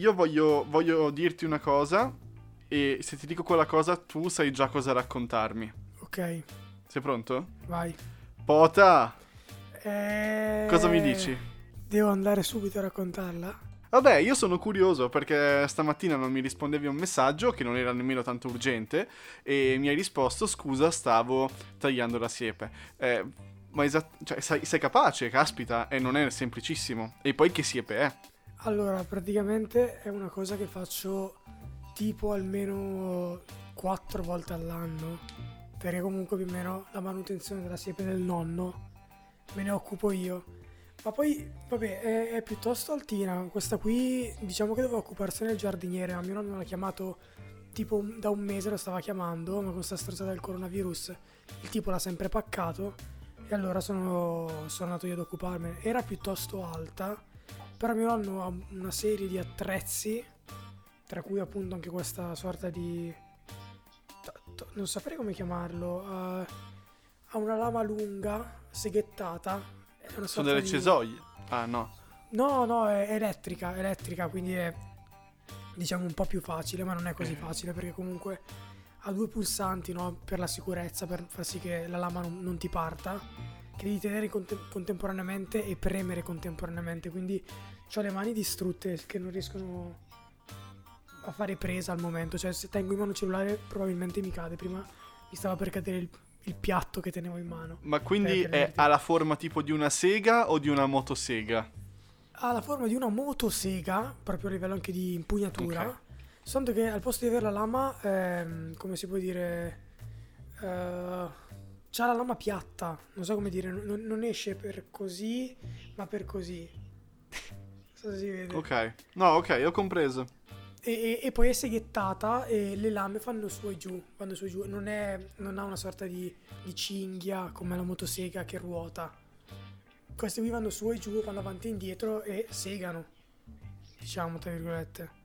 io voglio, voglio dirti una cosa e se ti dico quella cosa tu sai già cosa raccontarmi. Ok, Sei pronto? vai. Pota, Eh, cosa mi dici? Devo andare subito a raccontarla? Vabbè, io sono curioso perché stamattina non mi rispondevi a un messaggio che non era nemmeno tanto urgente e mi hai risposto scusa, stavo tagliando la siepe. Eh, ma esat- cioè, sei, sei capace, caspita, e non è semplicissimo. E poi che siepe è? Allora, praticamente è una cosa che faccio tipo almeno quattro volte all'anno. Perché comunque più o meno la manutenzione della siepe del nonno me ne occupo io. Ma poi, vabbè, è, è piuttosto altina. Questa qui, diciamo che doveva occuparsene il giardiniere, ma mio nonno l'ha chiamato tipo da un mese, lo stava chiamando, ma con questa stronzata del coronavirus il tipo l'ha sempre paccato. E allora sono, sono andato io ad occuparmene. Era piuttosto alta, però mio nonno ha una serie di attrezzi, tra cui appunto anche questa sorta di... non saprei come chiamarlo. eh, ha una lama lunga, seghettata. Sono delle di- cesoie. Ah, no. No, no, è elettrica, elettrica, quindi è diciamo un po' più facile, ma non è così Eh. facile perché comunque ha due pulsanti no, per la sicurezza, per far sì che la lama non, non ti parta, che devi tenere conte- contemporaneamente e premere contemporaneamente, quindi ho le mani distrutte che non riescono a fare presa al momento, cioè se tengo in mano il cellulare probabilmente mi cade, prima mi stava per cadere il, il piatto che tenevo in mano. Ma quindi Eh, per è, ha la forma tipo di una sega o di una motosega? ha la forma di una motosega, proprio a livello anche di impugnatura. Ok. Soltanto che al posto di avere la lama, ehm, come si può dire, eh, c'ha la lama piatta. Non so come dire, non, non esce per così, ma per così. So si vede. Ok. No, ok, ho compreso. E, e- e poi è seghettata e le lame fanno su e giù. Vanno su e giù. Non, è- non ha una sorta di, di cinghia come la motosega che ruota. Queste qui vanno su e giù, vanno avanti e indietro e segano. Diciamo, tra virgolette.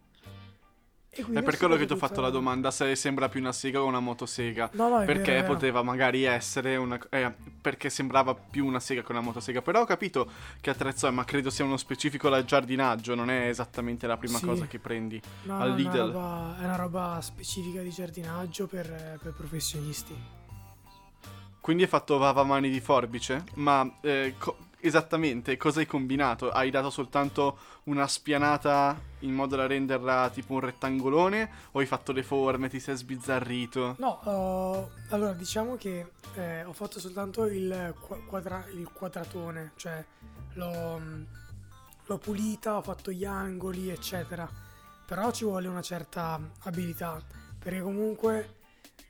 È per quello che ti ho fatto la domanda se sembra più una sega o una motosega. No, no, perché vero, poteva magari essere una. eh, perché sembrava più una sega che una motosega. Però ho capito che attrezzo è, ma credo sia uno specifico da giardinaggio. Non è esattamente la prima Sì. cosa che prendi. No, al no, Lidl. È una, roba, è una roba specifica di giardinaggio per, per professionisti. Quindi hai fatto vava mani di forbice? Ma eh, co- esattamente cosa hai combinato? Hai dato soltanto una spianata in modo da renderla tipo un rettangolone? O hai fatto le forme, ti sei sbizzarrito? No, ho- allora diciamo che eh, ho fatto soltanto il, qua- quadra- il quadratone, cioè l'ho, l'ho pulita, ho fatto gli angoli, eccetera. Però ci vuole una certa abilità, perché comunque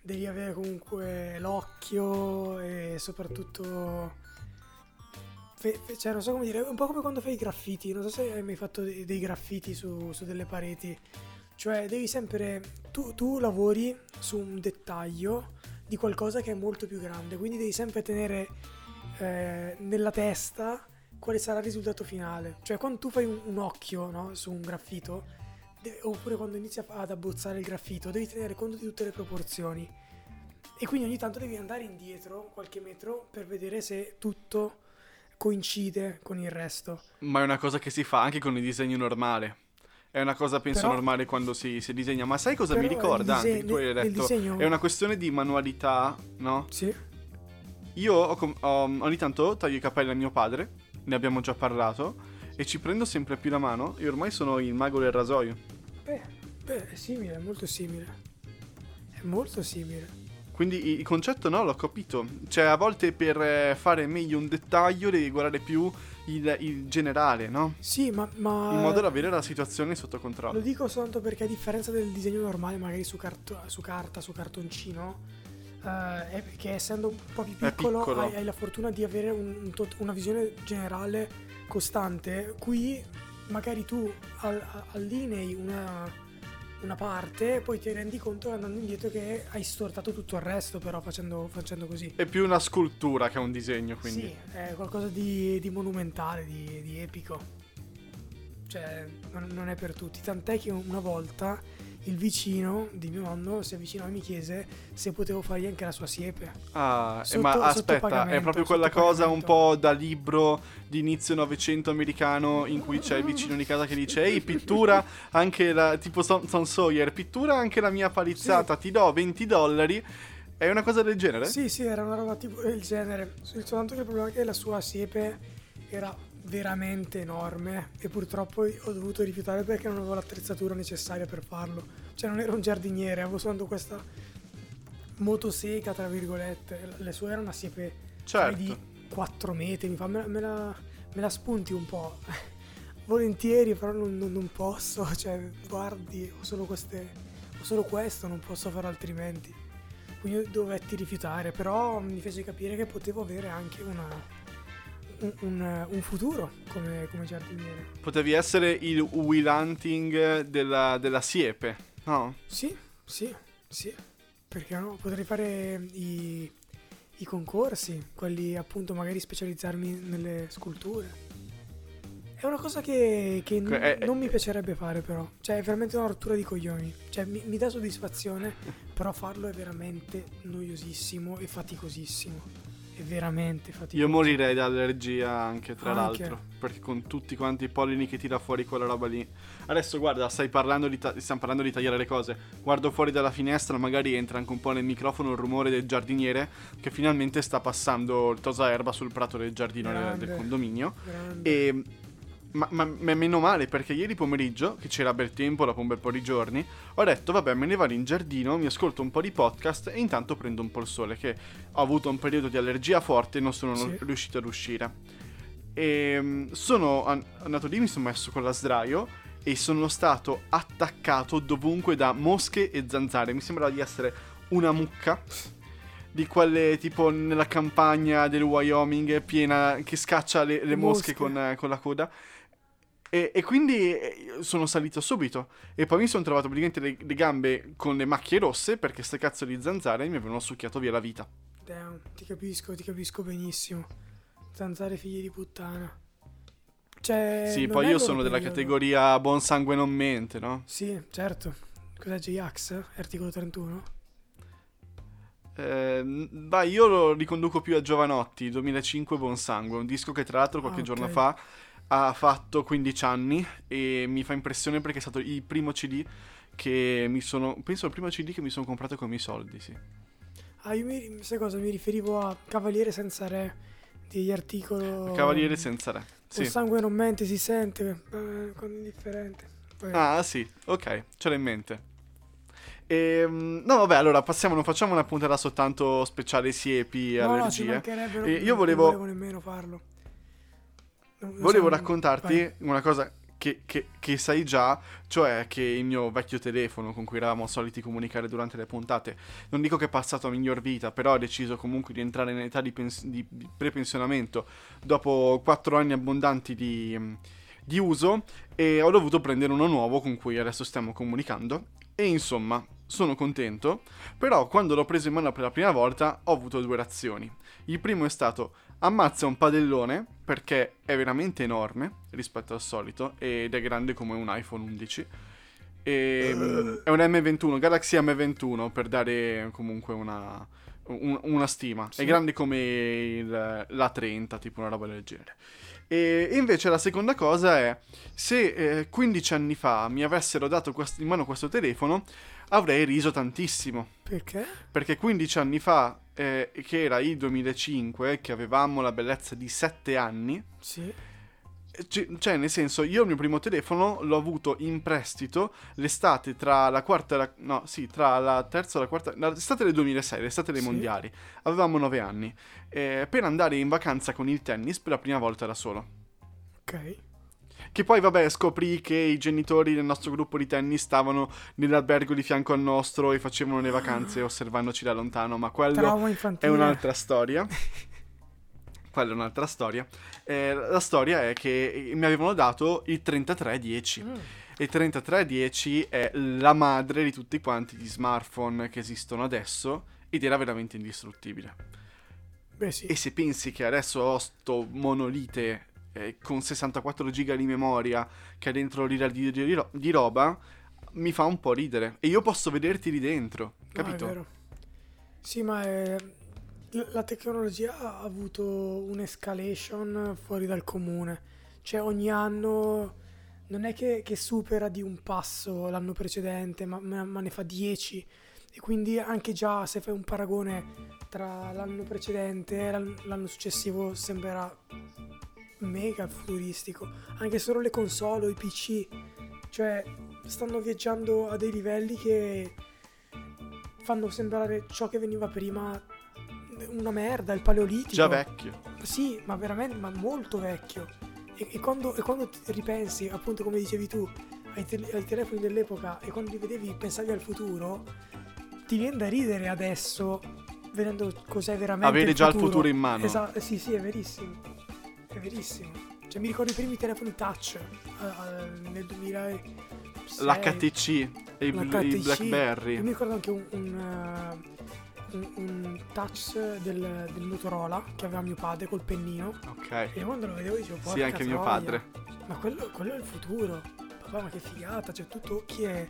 devi avere comunque l'occhio e soprattutto... fe- fe- Cioè, non so come dire, un po' come quando fai i graffiti, non so se hai mai fatto dei, dei graffiti su, su delle pareti. Cioè, devi sempre. Tu, tu lavori su un dettaglio di qualcosa che è molto più grande, quindi devi sempre tenere eh, nella testa quale sarà il risultato finale. Cioè, quando tu fai un, un occhio no, su un graffito, de- oppure quando inizi ad abbozzare il graffito, devi tenere conto di tutte le proporzioni. E quindi ogni tanto devi andare indietro qualche metro per vedere se tutto coincide con il resto. Ma è una cosa che si fa anche con il disegno normale. È una cosa, penso, Però- normale quando si, si disegna. Ma sai cosa mi ricorda anche? dise- che tu hai detto. disegno- È una questione di manualità, no? Sì. Io ho com- ho- ogni tanto taglio i capelli a mio padre, ne abbiamo già parlato, e ci prendo sempre più la mano e ormai sono il mago del rasoio. Beh, beh, è simile, è molto simile. È molto simile. Quindi il concetto no, l'ho capito. Cioè, a volte per eh, fare meglio un dettaglio devi guardare più il, il generale, no? Sì, ma, ma In modo da avere la situazione sotto lo controllo. dico soltanto perché a differenza del disegno normale, magari su, carto- su carta, su cartoncino, eh, è che essendo un po' più piccolo, piccolo. Hai, hai la fortuna di avere un- tot- una visione generale costante. Qui magari tu al- allinei una, una parte, poi ti rendi conto andando indietro che hai stortato tutto il resto, però facendo, facendo così. È più una scultura che un disegno, quindi. Sì, è qualcosa di, di monumentale, di, di epico. Cioè, non, non è per tutti. Tant'è che una volta il vicino di mio nonno si avvicinò e mi chiese se potevo fargli anche la sua siepe. Ah, eh, Sotto- ma aspetta, è proprio quella cosa un po' da libro di inizio Novecento americano in cui c'è il vicino di casa che dice Ehi, pittura anche la, tipo Tom, Tom Sawyer, pittura anche la mia palizzata, ti do 20 dollari. È una cosa del genere? Sì, sì, era una roba tipo del genere. Soltanto che il problema è che la sua siepe era veramente enorme e purtroppo ho dovuto rifiutare perché non avevo l'attrezzatura necessaria per farlo. Cioè non ero un giardiniere, avevo soltanto questa motoseca, tra virgolette. Le sue era una siepe Certo. di 4 metri, mi fa me, me la, me la spunti un po'. Volentieri, però non, non- non posso. Cioè, guardi, ho solo queste. Ho solo questo, non posso fare altrimenti. Quindi dovetti rifiutare, però mi fece capire che potevo avere anche una, un, un- un futuro come, come giardiniere. Potevi essere il Will Hunting della, della siepe, no? Sì, sì, sì. Perché no? Potrei fare i, i concorsi, quelli appunto magari specializzarmi nelle sculture. È una cosa che, che n- è- non mi piacerebbe fare però. Cioè è veramente una rottura di coglioni. Cioè mi, mi dà soddisfazione, però farlo è veramente noiosissimo e faticosissimo. È veramente faticoso. Io morirei di allergia anche, tra Anche. l'altro. Perché con tutti quanti i pollini che tira fuori quella roba lì. Adesso guarda, stai parlando di ta- stiamo parlando di tagliare le cose. Guardo fuori dalla finestra, magari entra anche un po' nel microfono il rumore del giardiniere che finalmente sta passando il tosa erba sul prato del giardino del, del Grande. condominio. Grande. E. Ma, ma, ma meno male perché ieri pomeriggio, che c'era bel tempo dopo un bel po' di giorni, ho detto vabbè me ne vado in giardino, mi ascolto un po' di podcast e intanto prendo un po' il sole che ho avuto un periodo di allergia forte e non sono Sì. riuscito ad uscire. E mm, sono an- andato lì, mi sono messo con la sdraio e sono stato attaccato dovunque da mosche e zanzare. Mi sembrava di essere una mucca di quelle tipo nella campagna del Wyoming piena che scaccia le, le mosche, mosche. Con, con la coda. E, e quindi eh, sono salito subito. E poi mi sono trovato praticamente le, le gambe con le macchie rosse perché ste cazzo di zanzare mi avevano succhiato via la vita. Damn, ti capisco, ti capisco benissimo. Zanzare figli di puttana. Cioè, sì, poi io sono della periodo. categoria buon sangue non mente, no? Sì, certo. Cos'è J-Ax? Articolo 31? Eh, vai, io lo riconduco più a Giovanotti, 2005 Buon Sangue, un disco che tra l'altro qualche Ah, ok. giorno fa ha fatto 15 anni e mi fa impressione perché è stato il primo CD che mi sono, penso il primo CD che mi sono comprato con i miei soldi, sì. Ah, io mi, sai cosa? Mi riferivo a Cavaliere senza re degli articoli. Cavaliere senza re. Il Sì. sangue non mente, si sente. eh, è indifferente. Poi- Ah, sì, ok, ce l'ho in mente. Ehm, no, vabbè, allora passiamo, non facciamo una puntata soltanto speciale siepi e no, no, ci allergie. non- Eh, io non volevo- volevo nemmeno farlo. Volevo raccontarti vai. una cosa che, che- che sai già, cioè che il mio vecchio telefono con cui eravamo soliti comunicare durante le puntate, non dico che è passato a miglior vita, però ho deciso comunque di entrare in età di, pens- di- di prepensionamento dopo quattro anni abbondanti di, di uso e ho dovuto prendere uno nuovo con cui adesso stiamo comunicando e insomma sono contento, però quando l'ho preso in mano per la prima volta ho avuto due reazioni. Il primo è stato ammazza un padellone perché è veramente enorme rispetto al solito ed è grande come un iPhone 11. E, mm, è un M21, Galaxy M21 per dare comunque una, un- una stima. Sì. È grande come il- l'A30, tipo una roba del genere. E e invece la seconda cosa è, se eh, 15 anni fa mi avessero dato quest- in mano questo telefono, avrei riso tantissimo. Perché? Perché 15 anni fa, eh, che era il 2005, che avevamo la bellezza di 7 anni, Sì. eh, ci- cioè nel senso, io il mio primo telefono l'ho avuto in prestito l'estate tra la quarta e la... no, sì, tra la terza e la quarta... l'estate del 2006, l'estate dei Sì. mondiali. Avevamo 9 anni. eh, per andare in vacanza con il tennis per la prima volta da solo. Ok. Che poi, vabbè, scoprì che i genitori del nostro gruppo di tennis stavano nell'albergo di fianco al nostro e facevano le vacanze osservandoci da lontano, ma quello è un'altra storia. Quella è un'altra storia. Eh, la storia è che mi avevano dato il 3310. Mm. E il 3310 è la madre di tutti quanti gli smartphone che esistono adesso ed era veramente indistruttibile. Beh sì. E se pensi che adesso ho sto monolite eh, con 64 giga di memoria che ha dentro l'ira di, di, ro- di roba, mi fa un po' ridere. E io posso vederti lì dentro, capito? No, è vero. Sì, ma è... la tecnologia ha avuto un'escalation fuori dal comune. Cioè ogni anno non è che, che supera di un passo l'anno precedente, ma, ma, ma ne fa 10. E quindi anche già se fai un paragone tra l'anno precedente e l'anno successivo sembrerà mega futuristico. Anche solo le console o i PC, cioè stanno viaggiando a dei livelli che fanno sembrare ciò che veniva prima una merda, il paleolitico. Già vecchio. Sì, ma veramente, ma molto vecchio. E, e, quando, e quando ripensi, appunto come dicevi tu, ai, te- ai, telefoni dell'epoca e quando li vedevi pensavi al futuro, ti viene da ridere adesso, vedendo cos'è veramente Avere già futuro. il futuro in mano. Esatto, sì, sì, è verissimo. È verissimo. Cioè mi ricordo i primi telefoni touch uh, uh, nel 2006. L'HTC e i, L'HTC. i Blackberry. Io mi ricordo anche un, un, uh, un, un touch del, del, Motorola che aveva mio padre col pennino. Ok. E quando lo vedevo dicevo, Sì, anche troia. mio padre. Ma quello, quello, è il futuro. Papà, ma che figata, cioè tu tocchi e...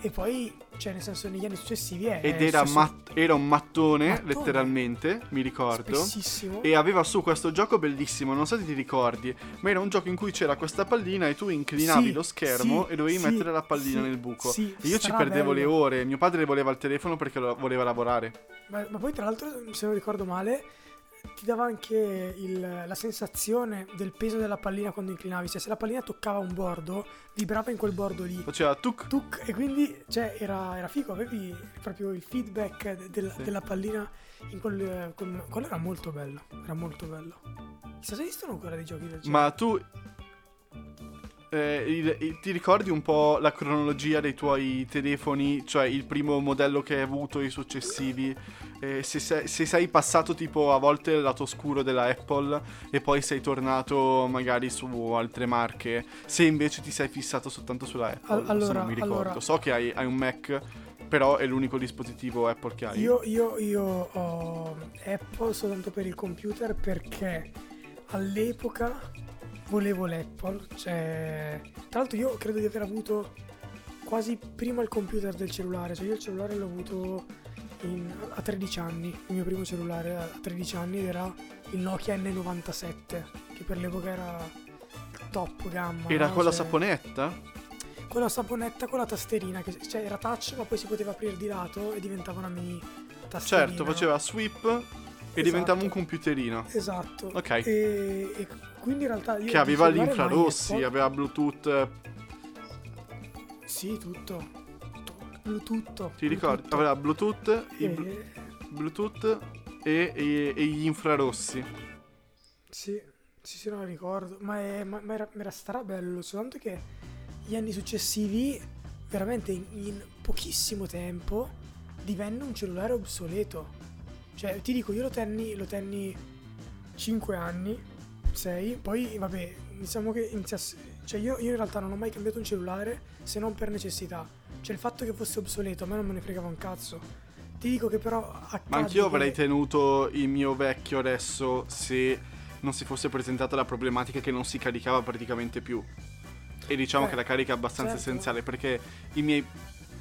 E poi, cioè nel senso, negli anni successivi è... Ed era, successo- mat- era un mattone, Mattone. letteralmente, mi ricordo. spessissimo. E aveva su questo gioco bellissimo, non so se ti ricordi, ma era un gioco in cui c'era questa pallina e tu inclinavi Sì, lo schermo sì, e dovevi sì, mettere la pallina nel buco. e io ci perdevo le ore, mio padre voleva il telefono perché voleva lavorare. Ma, ma poi tra l'altro, se non ricordo male, ti dava anche il- la sensazione del peso della pallina quando inclinavi. Cioè se la pallina toccava un bordo, vibrava in quel bordo lì. Faceva tuc, Tuc, e quindi cioè, era, era figo, avevi proprio il feedback de- Sì. della pallina in quel, quel- Quello era molto bello, era molto bello. Chissà se esistono ancora dei giochi del genere. ma tu... eh, il- il- ti ricordi un po' la cronologia dei tuoi telefoni, cioè il primo modello che hai avuto, i successivi? Eh, se, sei, se sei passato tipo a volte al lato oscuro della Apple e poi sei tornato magari su altre marche, se invece ti sei fissato soltanto sulla Apple, Al- se allora- non mi ricordo. allora- So che hai, hai un Mac, però è l'unico dispositivo Apple che hai. Io, io, io ho Apple soltanto per il computer perché all'epoca volevo l'Apple. Cioè, tra l'altro io credo di aver avuto quasi prima il computer del cellulare. Cioè io il cellulare l'ho avuto in- a 13 anni. Il mio primo cellulare a 13 anni era il Nokia N97, che per l'epoca era top gamma. Era no? con la Cioè, saponetta? Quella saponetta con la tasterina, che cioè era touch ma poi si poteva aprire di lato e diventava una mini tasterina. Certo, faceva sweep e diventava un computerino. Esatto. Ok. E, e quindi in realtà io Che aveva gli infrarossi, aveva Bluetooth. eh, Sì, tutto. Tu- Bluetooth. Ti ricordi? Aveva Bluetooth, i E- blu- Bluetooth e, e- e gli infrarossi. Sì, sì, sì, non lo ricordo. Ma, è- ma- ma era, ma era strabello. Soltanto che gli anni successivi, veramente in, in pochissimo tempo, divenne un cellulare obsoleto. Cioè, ti dico, io lo tenni, lo tenni 5 anni, 6, poi vabbè, diciamo che iniziasse... Cioè, io, io in realtà non ho mai cambiato un cellulare se non per necessità. Cioè, il fatto che fosse obsoleto a me non me ne fregava un cazzo. Ti dico che però Ma anch'io che- avrei tenuto il mio vecchio adesso se non si fosse presentata la problematica che non si caricava praticamente più. E diciamo Eh, che la carica è abbastanza certo. essenziale perché i miei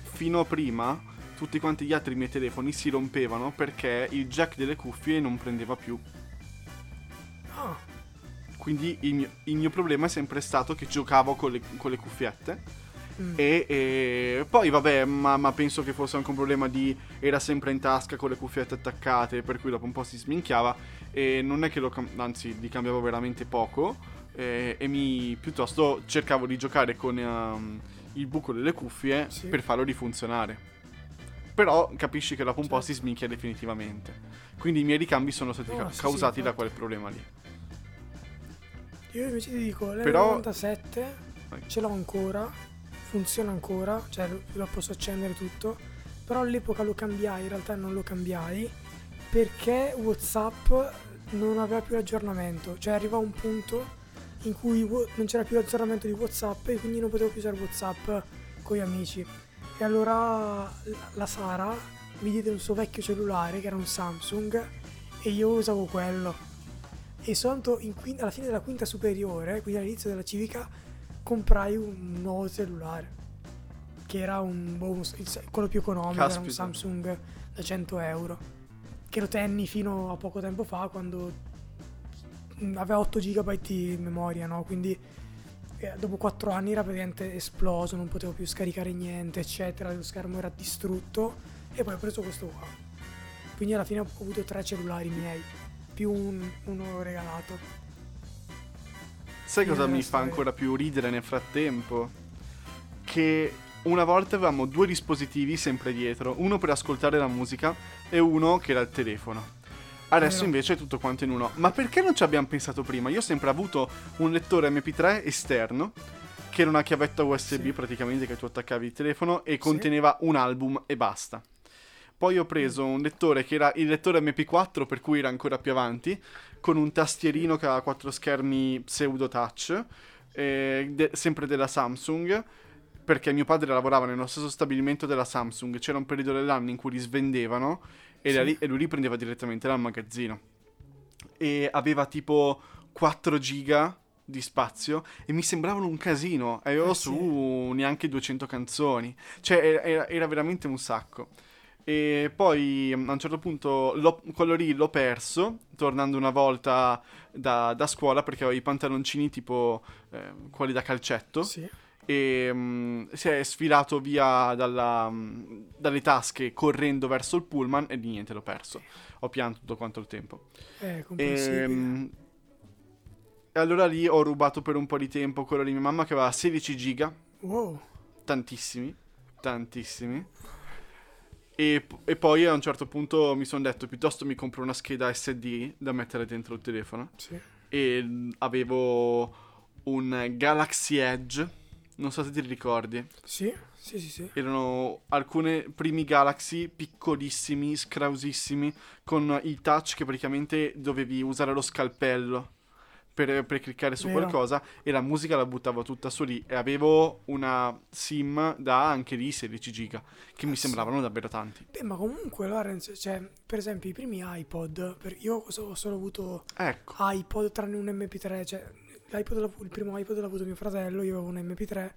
fino a prima tutti quanti gli altri miei telefoni si rompevano perché il jack delle cuffie non prendeva più. Ah, Quindi il mio, il mio problema è sempre stato che giocavo con le, con le cuffiette. mm. E, e poi vabbè, ma, ma penso che fosse anche un problema di era sempre in tasca con le cuffiette attaccate, per cui dopo un po' si sminchiava. E non è che lo cam- anzi, li cambiavo veramente poco. E, e mi piuttosto cercavo di giocare con ehm, il buco delle cuffie Sì. per farlo rifunzionare. Però capisci che dopo un po' Certo. si sminchia definitivamente. Quindi i miei ricambi sono stati No, ca- sì, sì, causati da infatti. quel problema lì. Io invece ti dico, Però- l'N97 Vai. ce l'ho ancora, funziona ancora, cioè lo, posso accendere tutto, però all'epoca lo cambiai, in realtà non lo cambiai, perché Whatsapp non aveva più l'aggiornamento, cioè arriva un punto in cui non c'era più l'aggiornamento di Whatsapp e quindi non potevo più usare Whatsapp con gli amici. E allora la- la Sara mi diede un suo vecchio cellulare che era un Samsung e io usavo quello e soltanto in quin- alla fine della quinta superiore, quindi all'inizio della civica, comprai un nuovo cellulare. che era un, il- quello più economico, era un Caspita. Samsung da 100 euro, che lo tenni fino a poco tempo fa quando aveva 8 GB di memoria, no? Quindi eh, dopo 4 anni era praticamente esploso, non potevo più scaricare niente, eccetera, lo schermo era distrutto e poi ho preso questo qua. Quindi alla fine ho avuto tre cellulari miei, più un- uno regalato. Sai cosa mi fa ancora più ridere nel frattempo? Che una volta avevamo due dispositivi sempre dietro, uno per ascoltare la musica e uno che era il telefono. Adesso invece è tutto quanto in uno. Ma perché non ci abbiamo pensato prima? Io ho sempre avuto un lettore MP3 esterno, che era una chiavetta USB Sì. praticamente che tu attaccavi il telefono e conteneva un album e basta. Poi ho preso un lettore che era il lettore MP4, per cui era ancora più avanti, con un tastierino che aveva quattro schermi pseudo touch, eh, de- sempre della Samsung, perché mio padre lavorava nello stesso stabilimento della Samsung. C'era un periodo dell'anno in cui li svendevano e, Sì. lì- e lui li prendeva direttamente dal magazzino. E aveva tipo 4 giga di spazio e mi sembravano un casino. Avevo Eh sì. su neanche 200 canzoni. Cioè era, era veramente un sacco. E poi mm, a un certo punto l'ho- quello lì l'ho perso, tornando una volta da, da scuola perché avevo i pantaloncini tipo eh, quelli da calcetto Sì. e mm, si è sfilato via dalla, mm, dalle tasche correndo verso il pullman e di niente l'ho perso. Ho pianto tutto quanto il tempo. È comprensibile. Ehm, E allora lì ho rubato per un po' di tempo quello di mia mamma che aveva 16 giga, Wow. tantissimi, tantissimi. E, e poi a un certo punto mi sono detto piuttosto mi compro una scheda SD da mettere dentro il telefono. Sì. E avevo un Galaxy Edge, non so se ti ricordi. Sì, sì, sì, sì. Erano alcuni primi Galaxy piccolissimi, scrausissimi, con il touch che praticamente dovevi usare lo scalpello per, per cliccare su Vero. qualcosa e la musica la buttavo tutta su lì. E avevo una SIM da anche lì 16 giga, che mi Cazzo. sembravano davvero tanti. Beh, ma comunque, Lorenz, cioè, per esempio, i primi iPod, io ho solo avuto Ecco, iPod tranne un MP3, cioè, il primo iPod l'ha avuto mio fratello, io avevo un MP3,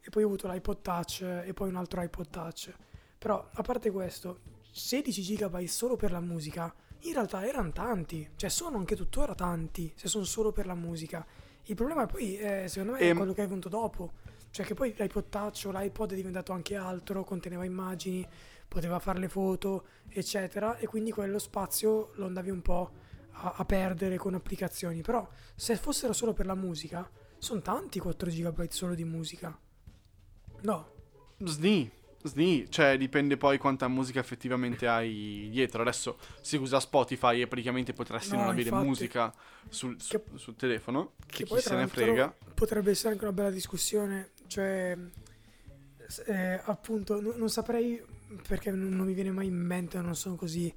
e poi ho avuto l'iPod Touch, e poi un altro iPod Touch. Però, a parte questo, 16 GB solo per la musica, in realtà erano tanti, cioè sono anche tuttora tanti, se sono solo per la musica. Il problema poi, eh, secondo me, è Ehm. quello che è venuto dopo. Cioè che poi l'iPod Touch o l'iPod è diventato anche altro, conteneva immagini, poteva fare le foto, eccetera, e quindi quello spazio lo andavi un po' a, a perdere con applicazioni. Però se fossero solo per la musica, sono tanti 4 GB solo di musica. No, sni. Sni, cioè dipende poi quanta musica effettivamente hai dietro. Adesso si usa Spotify e praticamente potresti No, non avere infatti. musica sul, su- Che- sul telefono, che che chi se ne frega. potrebbe essere anche una bella discussione, cioè eh, appunto no- non saprei perché non, non mi viene mai in mente, non sono così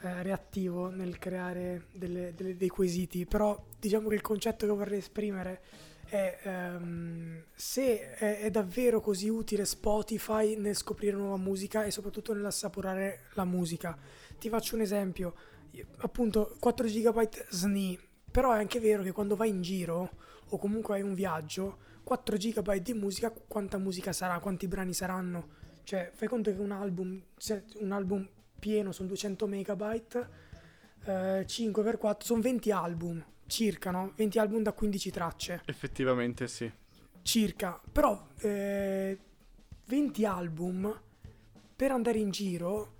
eh, reattivo nel creare delle- delle- dei quesiti, però diciamo che il concetto che vorrei esprimere è ehm, se è, è davvero così utile Spotify nel scoprire nuova musica e soprattutto nell'assaporare la musica. Ti faccio un esempio, Io- appunto 4 GB SNI, però è anche vero che quando vai in giro o comunque hai un viaggio, 4 GB di musica, quanta musica sarà, quanti brani saranno? Cioè, fai conto che un album, un album pieno sono 200 megabyte, eh, 5 per 4 sono 20 album, circa, no? 20 album da 15 tracce, Effettivamente sì. circa. Però eh, 20 album per andare in giro,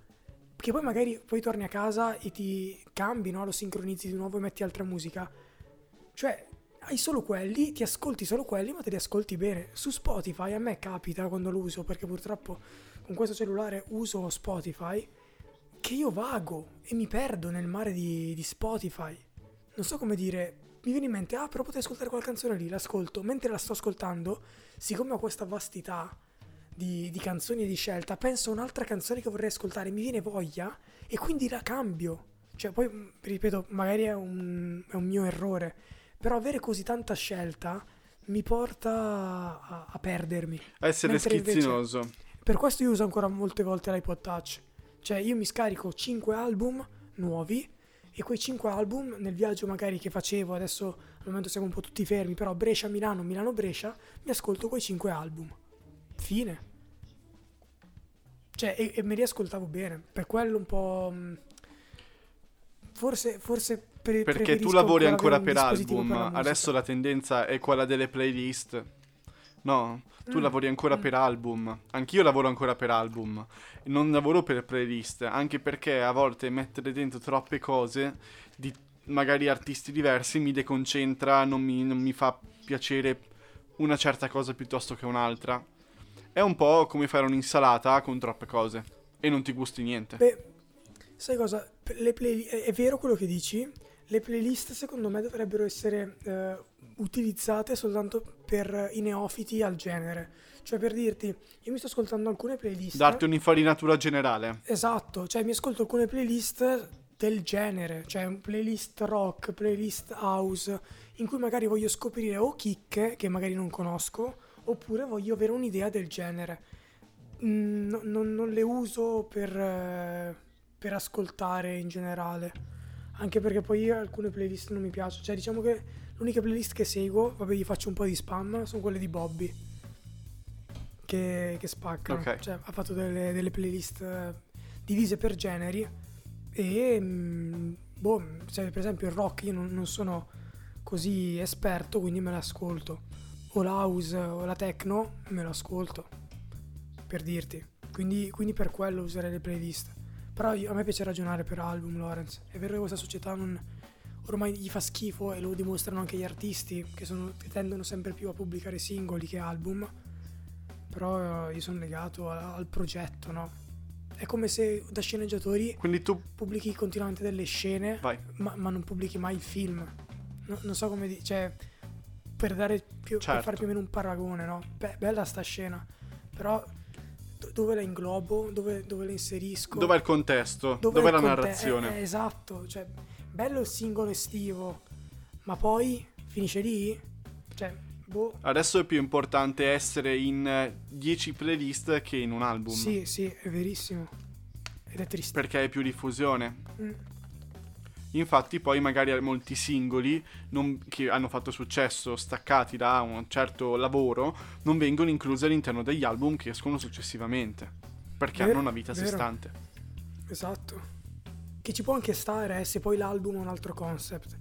che poi magari poi torni a casa e ti cambi, no? Lo sincronizzi di nuovo e metti altra musica. Cioè, hai solo quelli, ti ascolti solo quelli, ma te li ascolti bene. Su Spotify a me capita quando lo uso, perché purtroppo con questo cellulare uso Spotify, che io vago e mi perdo nel mare di, di Spotify. Non so come dire, mi viene in mente, ah, però potrei ascoltare quella canzone lì, l'ascolto. Mentre la sto ascoltando, siccome ho questa vastità di, di canzoni e di scelta, penso a un'altra canzone che vorrei ascoltare, mi viene voglia e quindi la cambio. Cioè, poi, ripeto, magari è un, è un mio errore, però avere così tanta scelta mi porta a, a perdermi. A essere Mentre invece- schizzinoso. Per questo io uso ancora molte volte l'iPod Touch. Cioè io mi scarico 5 album nuovi e quei 5 album nel viaggio magari che facevo, adesso al momento siamo un po' tutti fermi, però Brescia-Milano, Milano-Brescia, mi ascolto quei 5 album. Fine. Cioè, e, e me li ascoltavo bene. Per quello un po'. mh, Forse, forse pre- Perché tu lavori ancora per album, per la adesso la tendenza è quella delle playlist. No, tu Mm, lavori ancora mm. per album. Anch'io lavoro ancora per album. Non lavoro per playlist, anche perché a volte mettere dentro troppe cose di magari artisti diversi mi deconcentra, non mi, non mi fa piacere una certa cosa piuttosto che un'altra. È un po' come fare un'insalata con troppe cose e non ti gusti niente. Beh, sai cosa? Le play- è, è vero quello che dici. Le playlist secondo me dovrebbero essere eh, utilizzate soltanto per i neofiti al genere. Cioè per dirti, io mi sto ascoltando alcune playlist. Darti un'infarinatura generale. Esatto, cioè mi ascolto alcune playlist del genere, cioè playlist rock, playlist house, in cui magari voglio scoprire o chicche che magari non conosco, oppure voglio avere un'idea del genere. Mm, no- non, non le uso per, eh, per ascoltare in generale, anche perché poi alcune playlist non mi piacciono, cioè diciamo che l'unica playlist che seguo, vabbè gli faccio un po' di spam, sono quelle di Bobby, che, che spaccano, Ok. cioè ha fatto delle, delle playlist eh, divise per generi e mm, boh, cioè, per esempio il rock io non, non sono così esperto quindi me l'ascolto. O la house o la techno me lo ascolto per dirti. Quindi, quindi per quello userei le playlist. Però io- a me piace ragionare per album Lorenz è vero che questa società non, ormai gli fa schifo e lo dimostrano anche gli artisti che, sono- che tendono sempre più a pubblicare singoli che album però eh, io sono legato a- al progetto no è come se da sceneggiatori Quindi tu pubblichi continuamente delle scene, ma, ma non pubblichi mai il film. No- non so come dire, cioè, per, dare più, per Certo. fare più o meno un paragone, no? Beh, bella sta scena, però do- dove la inglobo, dove, dove la inserisco? Dov'è il contesto? Dov'è Dov'è, il la conte- narrazione? eh, eh, esatto, cioè, bello il singolo estivo, ma poi finisce lì? Cioè, boh, Adesso è più importante essere in eh, 10 playlist che in un album. sì, sì, è verissimo. Ed è triste. Perché hai più diffusione. Mm. Infatti, poi magari molti singoli non- che hanno fatto successo, staccati da un certo lavoro, non vengono inclusi all'interno degli album che escono successivamente. Perché Vero, hanno una vita a sé stante. Esatto. Che ci può anche stare eh, se poi l'album è un altro concept.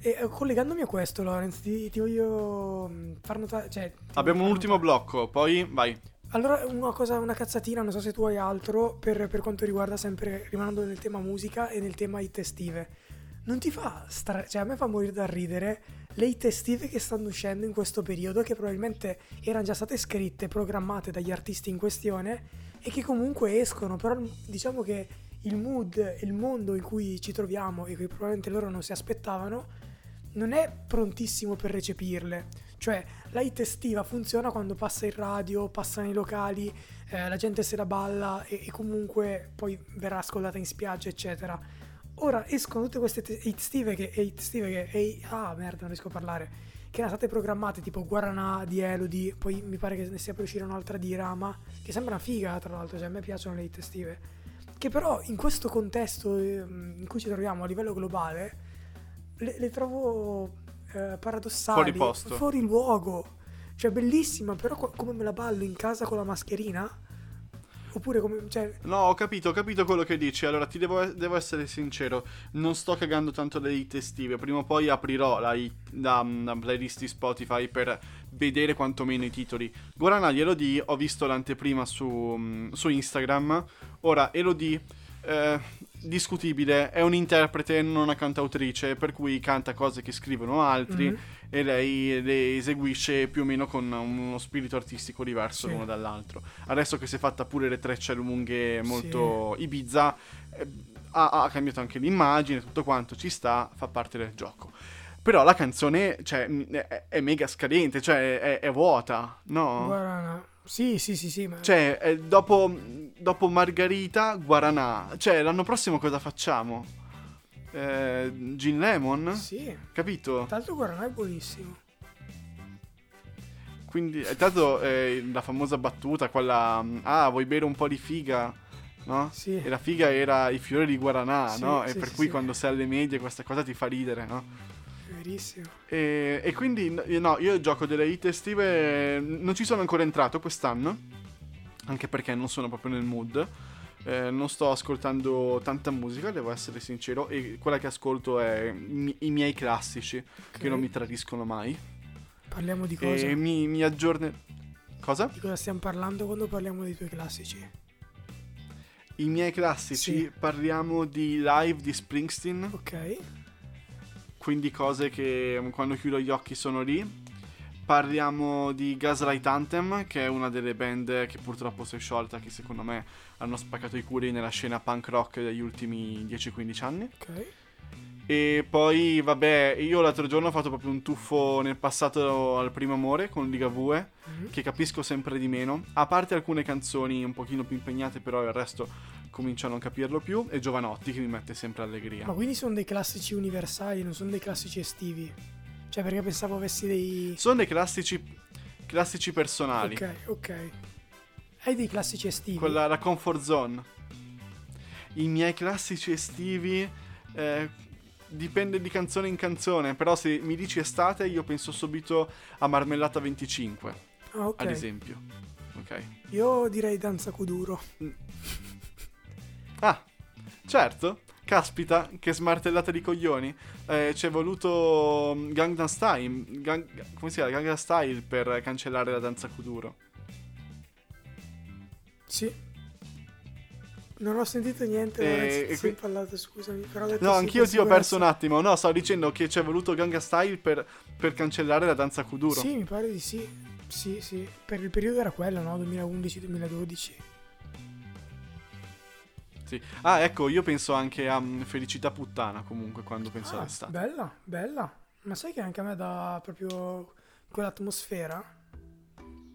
E eh, collegandomi a questo, Lorenz, ti, ti voglio mm, far notare. Cioè, Abbiamo un ultimo blocco, poi vai. Allora, una cosa, una cazzatina, non so se tu hai altro per, per quanto riguarda sempre, rimanendo nel tema musica e nel tema hit estive. Non ti fa stra... cioè a me fa morire da ridere le hit estive che stanno uscendo in questo periodo, che probabilmente erano già state scritte, programmate dagli artisti in questione e che comunque escono, però diciamo che il mood, il mondo in cui ci troviamo e che probabilmente loro non si aspettavano, non è prontissimo per recepirle. Cioè, la hit estiva funziona quando passa in radio, passa nei locali, eh, la gente se la balla e, e comunque poi verrà ascoltata in spiaggia, eccetera. Ora escono tutte queste te- hit estive che, hit estive che e- ah merda, non riesco a parlare. Che erano state programmate tipo Guaranà di Elodie, poi mi pare che ne sia per uscire un'altra di Rama, che sembra una figa tra l'altro, cioè a me piacciono le hit estive. Che però in questo contesto ehm, in cui ci troviamo a livello globale, le, le trovo eh, paradossali, Fuori posto. fuori luogo. Cioè, bellissima, però co- come me la ballo in casa con la mascherina? Oppure come. Cioè, No, ho capito, ho capito quello che dici. Allora, ti devo, devo essere sincero. Non sto cagando tanto le hit estive. Prima o poi aprirò la, la, la playlist di Spotify per vedere quantomeno i titoli. Guarana di Elodie, ho visto l'anteprima su, mm, su Instagram. Ora, Elodie, eh, discutibile, è un'interprete, non una cantautrice, per cui canta cose che scrivono altri mhm. e lei le eseguisce più o meno con uno spirito artistico diverso Sì. l'uno dall'altro. Adesso che si è fatta pure le trecce lunghe molto Ibiza, eh, ha, ha cambiato anche l'immagine, tutto quanto ci sta, fa parte del gioco. Però la canzone cioè, è, mega scadente, cioè è, è vuota, no? Guarana. Sì, sì, sì, sì, ma. Cioè, eh, dopo, dopo Margarita, Guaranà. Cioè, l'anno prossimo cosa facciamo? Eh, Gin Lemon? Sì. Capito? L'altro, Guaranà è buonissimo. Quindi, eh, tanto eh, la famosa battuta, quella, mm, ah, vuoi bere un po' di figa? No? Sì. E la figa era i fiori di Guaranà, Sì, no? E sì, per sì, cui quando sei alle medie questa cosa ti fa ridere, no? Verissimo. E, e quindi, no, io gioco delle hit estive, non ci sono ancora entrato quest'anno. anche perché non sono proprio nel mood. Eh, non sto ascoltando tanta musica, devo essere sincero, e quella che ascolto è i, i miei classici, Ok. che non mi tradiscono mai. Parliamo di cosa? E mi, mi aggiorne... Cosa? Di cosa stiamo parlando quando parliamo dei tuoi classici? I miei classici, Sì. parliamo di live di Springsteen, Ok. Quindi cose che mm, quando chiudo gli occhi sono lì. Parliamo di Gaslight Anthem, che è una delle band che purtroppo si è sciolta, che secondo me hanno spaccato i culi nella scena punk rock degli ultimi 10-15 anni. Ok. E poi, vabbè, io l'altro giorno ho fatto proprio un tuffo nel passato al primo amore con Ligavue, Mhm. che capisco sempre di meno. A parte alcune canzoni un pochino più impegnate, però il resto comincio a non capirlo più. E Giovanotti, che mi mette sempre allegria. Ma quindi sono dei classici universali, non sono dei classici estivi? Cioè, perché pensavo avessi dei. Sono dei classici, classici personali. Ok, ok. Hai dei classici estivi? Quella, la comfort zone. I miei classici estivi. eh, dipende di canzone in canzone. Però se mi dici estate, io penso subito a Marmellata 25, Ah, ok. ad esempio. Ok. Io direi Danza Kuduro. Ah, certo. Caspita, che smartellata di coglioni. Eh, ci è voluto mm, Gangnam Style. Gang- come si chiama? Gangnam Style per cancellare la danza Kuduro. Sì. Non ho sentito niente, E- ragazzi, e qui- parlato, scusami. Però No, anch'io ti ho perso un attimo. No, stavo dicendo che ci è voluto Gangnam Style per, per cancellare la danza Kuduro. Sì, mi pare di sì. Sì, sì. Per il periodo era quello, no? 2011-2012. Sì. Ah, ecco, io penso anche a mm, Felicità Puttana comunque quando penso Ah, all'estate. bella, bella. Ma sai che anche a me dà proprio quell'atmosfera?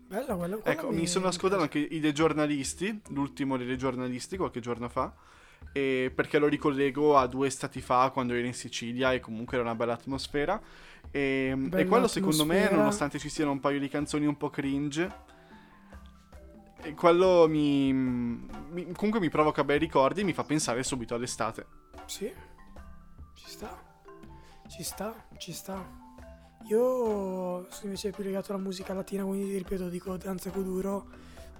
Bella quella. quella Ecco, mi sono ascoltato anche i dei giornalisti, l'ultimo dei giornalisti qualche giorno fa, e perché lo ricollego a due stati fa quando ero in Sicilia e comunque era una bella atmosfera. E, e Bella quello secondo me, atmosfera. nonostante ci siano un paio di canzoni un po' cringe, e quello mi, mi- comunque mi provoca bei ricordi e mi fa pensare subito all'estate. Sì, ci sta. Ci sta, ci sta. Io sono invece più legato alla musica latina, quindi ripeto, dico Danza Kuduro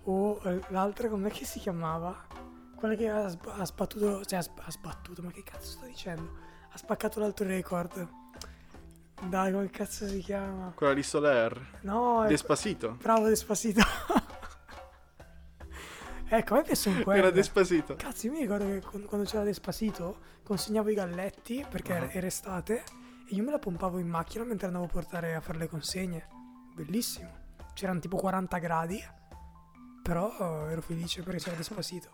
o eh, l'altra, com'è che si chiamava? Quella che ha, sb- ha sbattuto, cioè ha, sb- ha sbattuto, ma che cazzo sto dicendo? Ha spaccato l'altro record. Dai, come cazzo si chiama? Quella di Soler, No, è Despacito. bravo Despacito. ecco, a me piace un Era Despacito. Cazzo, io mi ricordo che quando c'era Despacito consegnavo i galletti perché Ah. era estate e io me la pompavo in macchina mentre andavo a portare a fare le consegne. Bellissimo. C'erano tipo 40 gradi, però eh, ero felice perché c'era Despacito.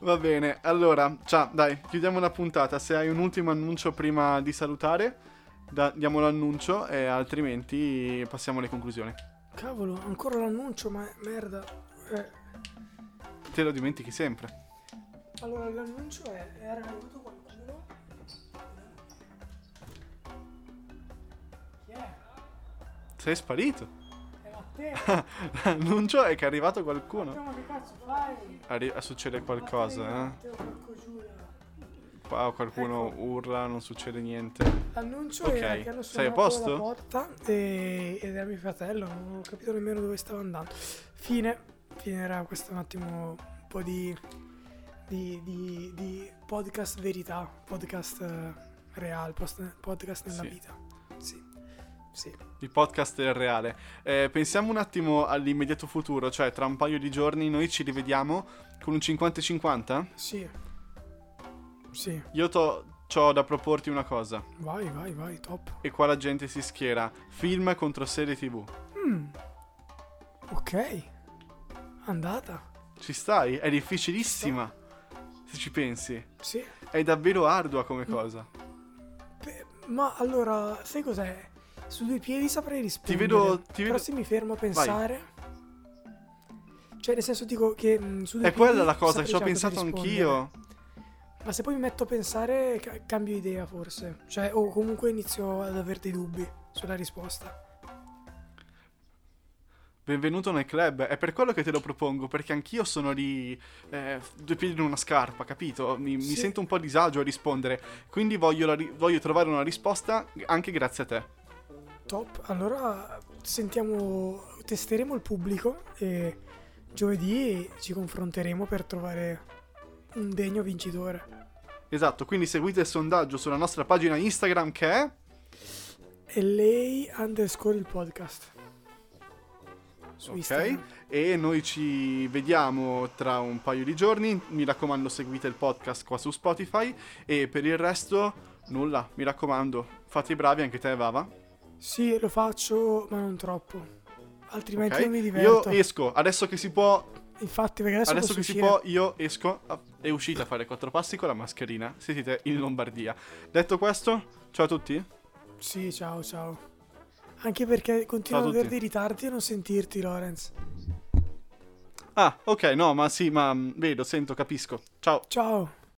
Va bene, allora, ciao, dai, chiudiamo la puntata. Se hai un ultimo annuncio prima di salutare, da- diamo l'annuncio e altrimenti passiamo alle conclusioni. Cavolo, ancora l'annuncio, ma merda. Eh, Te lo dimentichi sempre. allora, l'annuncio è: era arrivato qualcuno? Chi è? Sei sparito. È Matteo. L'annuncio è che è arrivato qualcuno. Matteo, ma che cazzo fai? Arri- succede qualcosa, eh? Matteo, porco Giuda. Qua qualcuno Ecco. urla, non succede niente. L'annuncio Ok, era che hanno sei a posto? alla porta e- ed era mio fratello, non ho capito nemmeno dove stava andando. Fine, era questo un attimo un po' di, di, di- di podcast verità, podcast eh, real, post- podcast nella Sì. vita. Sì, sì. Il podcast del reale. Eh, pensiamo un attimo all'immediato futuro, cioè tra un paio di giorni noi ci rivediamo con un 50-50. Sì. Sì, Io ho da proporti una cosa. vai, vai, vai, top. E qua la gente si schiera. Film contro serie tv. Mm. Ok. Andata. Ci stai? È difficilissima. Se ci pensi. Sì. È davvero ardua come cosa. Beh, ma allora, sai cos'è? Su due piedi saprei rispondere. vedo- ti Però vedo- se mi fermo a pensare... Cioè, nel senso dico che mm, su due È quella la cosa che ci ho già pensato anch'io. Ma se poi mi metto a pensare, ca- cambio idea forse. Cioè, o comunque inizio ad avere dei dubbi sulla risposta. Benvenuto nel club. È per quello che te lo propongo. Perché anch'io sono lì. eh, due piedi in una scarpa, capito? Mi, mi Sì. sento un po' a disagio a rispondere. Quindi voglio, ri- voglio trovare una risposta anche grazie a te. Top. Allora, sentiamo, testeremo il pubblico e giovedì ci confronteremo per trovare un degno vincitore. Esatto, quindi seguite il sondaggio sulla nostra pagina Instagram che è... E lei underscore il podcast. Su Ok, Instagram. e noi ci vediamo tra un paio di giorni. Mi raccomando, seguite il podcast qua su Spotify. E per il resto, nulla, mi raccomando, fate i bravi anche te, Vava. Sì, lo faccio, ma non troppo. Altrimenti Ok? non mi Io diverto. esco, adesso che si può, Infatti, perché adesso, adesso che si uscire. può, io esco. Ah, È uscita a fare quattro passi con la mascherina. Se siete in Lombardia. Detto questo, ciao a tutti. Sì, ciao, ciao. Anche perché continuo ad a avere dei ritardi e non sentirti, Lorenz. Ah, ok, no, ma sì, ma mm, vedo, sento, capisco. Ciao. Ciao.